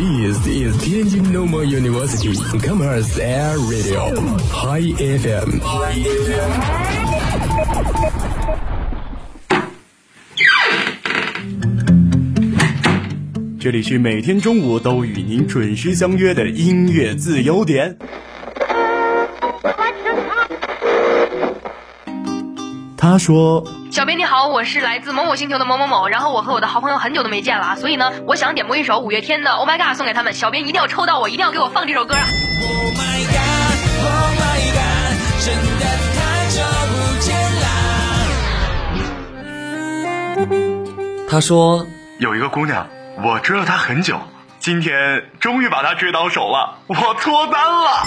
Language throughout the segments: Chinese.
This is Tianjin Normal University Commerce Air Radio High FM。这里是每天中午都与您准时相约的音乐自由点。他说小编你好，我是来自某某星球的某某某，然后我和我的好朋友很久都没见了，所以呢，我想点播一首五月天的《Oh My God》送给他们，小编一定要抽到我，一定要给我放这首歌啊！Oh my god, oh my god，真的太久不见啦！他说有一个姑娘，我追了她很久，今天终于把她追到手了，我脱单了。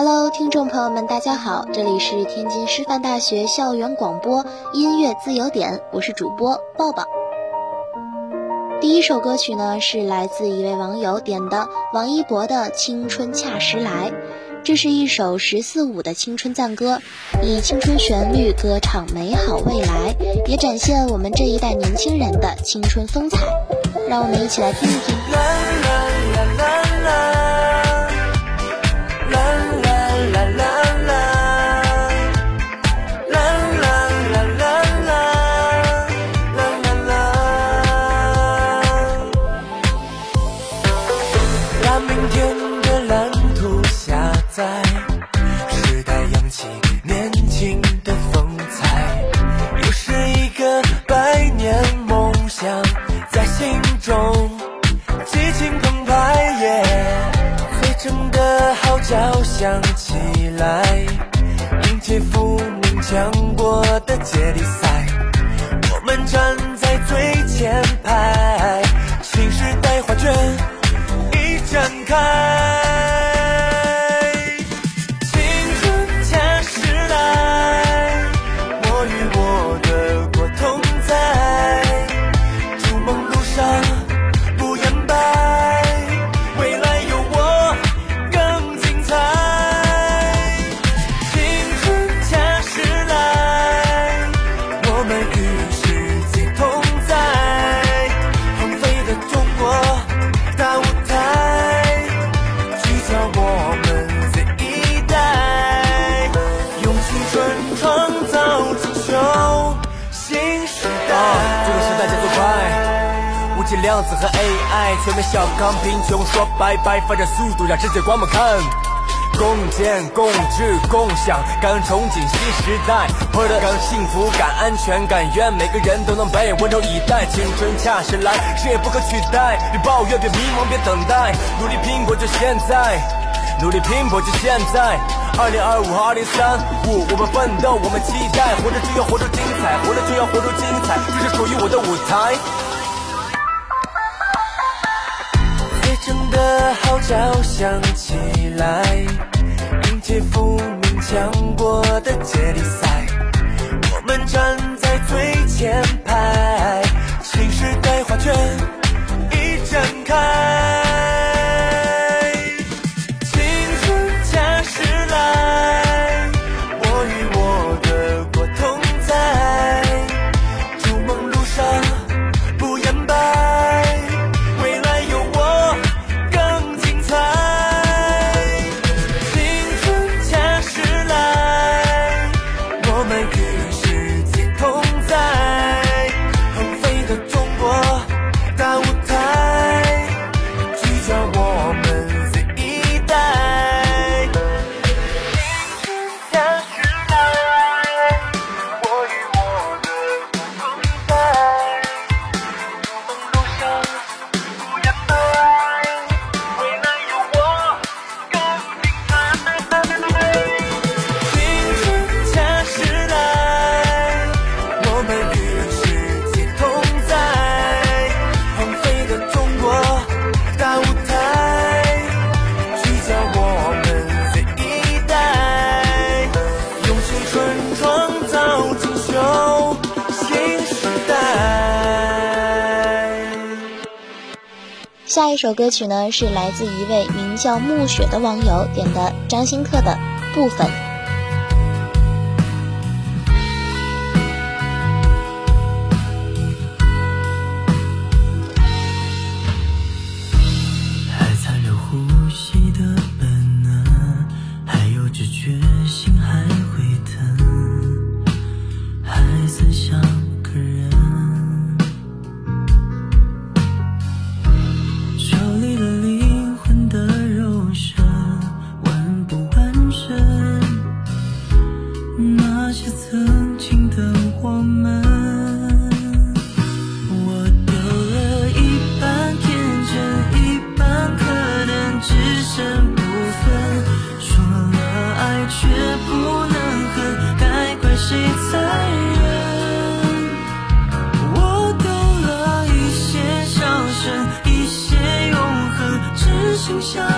Hello，听众朋友们，大家好，这里是天津师范大学校园广播音乐自由点，我是主播抱抱。第一首歌曲呢是来自一位网友点的王一博的《青春恰时来》，这是一首十四五的青春赞歌，以青春旋律歌唱美好未来，也展现我们这一代年轻人的青春风采。让我们一起来听一听。啦啦啦啦啦，中，激情澎湃耶！最真的号角响起来，迎接富民强国的接力赛，我们站在最前排，新时代画卷已展开。量子和 AI 全面小康贫穷说拜拜，发展速度让世界光猛看。共建、共治、共享，感恩憧憬新时代，获得感幸福感、安全感，愿每个人都能被温柔以待。青春恰时来，谁也不可取代，别抱怨，别迷茫，别等待，努力拼搏就现在，努力拼搏就现在。二零二五和二零三五，我们奋斗，我们期待，活着就要活出精彩，活着就要活出精彩，这是属于我的舞台。的号角响起来，迎接富民强国的接力下一首歌曲呢，是来自一位名叫暮雪的网友点的张新克的部分。就像